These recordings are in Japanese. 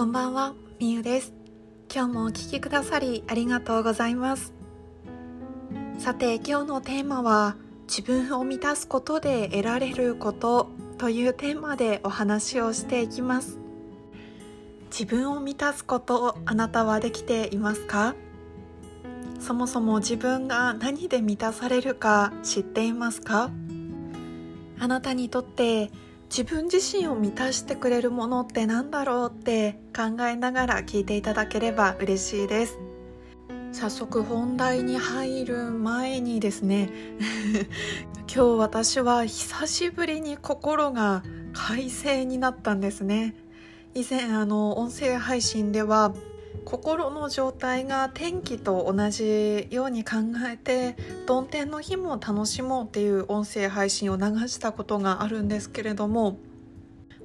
こんばんは、みゆです。今日もお聴きくださりありがとうございます。さて、今日のテーマは自分を満たすことで得られることというテーマでお話をしていきます。自分を満たすことあなたはできていますか？そもそも自分が何で満たされるか知っていますか？あなたにとって自分自身を満たしてくれるものって何だろうって考えながら聞いていただければ嬉しいです。早速本題に入る前にですね 今日私は久しぶりに心が快晴になったんですね。以前あの音声配信では心の状態が天気と同じように考えて曇天の日も楽しもうっていう音声配信を流したことがあるんですけれども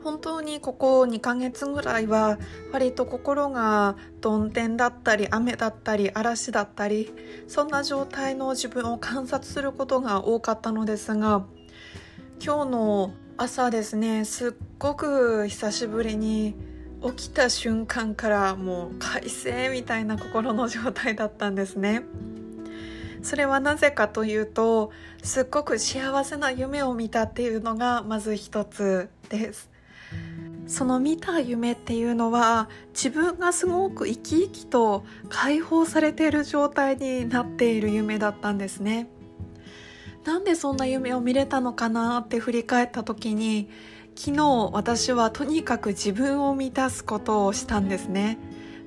本当にここ2ヶ月ぐらいは割と心が曇天だったり雨だったり嵐だったりそんな状態の自分を観察することが多かったのですが今日の朝ですねすっごく久しぶりに起きた瞬間からもう快晴みたいな心の状態だったんですね。それはなぜかというとすっごく幸せな夢を見たっていうのがまず一つです。その見た夢っていうのは自分がすごく生き生きと解放されている状態になっている夢だったんですね。なんでそんな夢を見れたのかなって振り返った時に昨日私はとにかく自分を満たすことをしたんですね。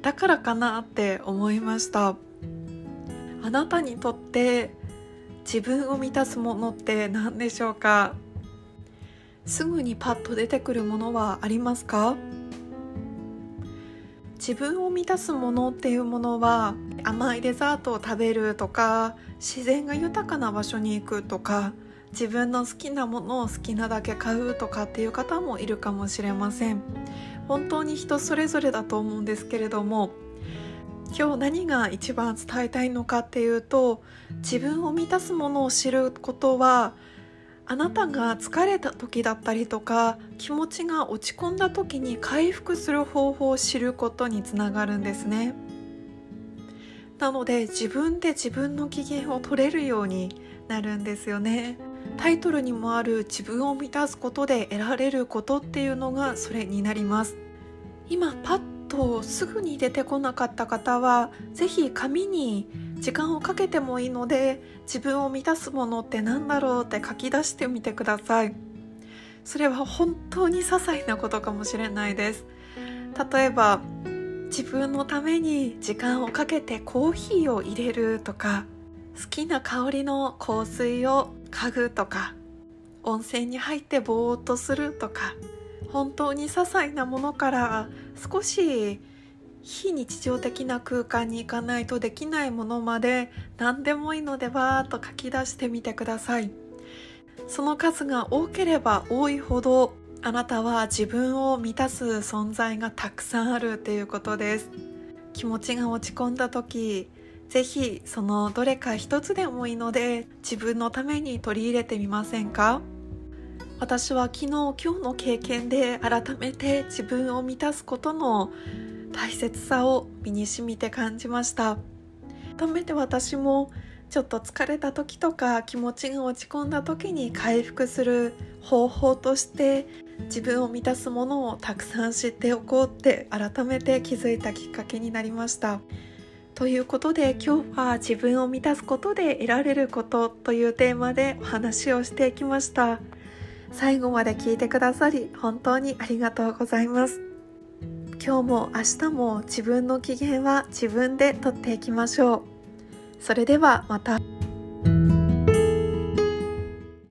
だからかなって思いました。あなたにとって自分を満たすものって何でしょうか？すぐにパッと出てくるものはありますか？自分を満たすものっていうものは甘いデザートを食べるとか自然が豊かな場所に行くとか自分の好きなものを好きなだけ買うとかっていう方もいるかもしれません。本当に人それぞれだと思うんですけれども今日何が一番伝えたいのかっていうと自分を満たすものを知ることはあなたが疲れた時だったりとか気持ちが落ち込んだ時に回復する方法を知ることにつながるんですね。なので自分で自分の機嫌を取れるようになるんですよね。タイトルにもある自分を満たすことで得られることっていうのがそれになります。今パッとすぐに出てこなかった方は是非紙に時間をかけてもいいので自分を満たすものって何だろうって書き出してみてください。それは本当に些細なことかもしれないです。例えば自分のために時間をかけてコーヒーを入れるとか好きな香りの香水を家具とか温泉に入ってぼーっとするとか本当に些細なものから少し非日常的な空間に行かないとできないものまで何でもいいのでバーっと書き出してみてください。その数が多ければ多いほどあなたは自分を満たす存在がたくさんあるっていうことです。気持ちが落ち込んだ時ぜひそのどれか一つでもいいので自分のために取り入れてみませんか？私は昨日今日の経験で改めて自分を満たすことの大切さを身にしみて感じました。改めて私もちょっと疲れた時とか気持ちが落ち込んだ時に回復する方法として自分を満たすものをたくさん知っておこうって改めて気づいたきっかけになりました。ということで今日は自分を満たすことで得られることというテーマでお話をしてきました。最後まで聞いてくださり本当にありがとうございます。今日も明日も自分の機嫌は自分でとっていきましょう。それではまた。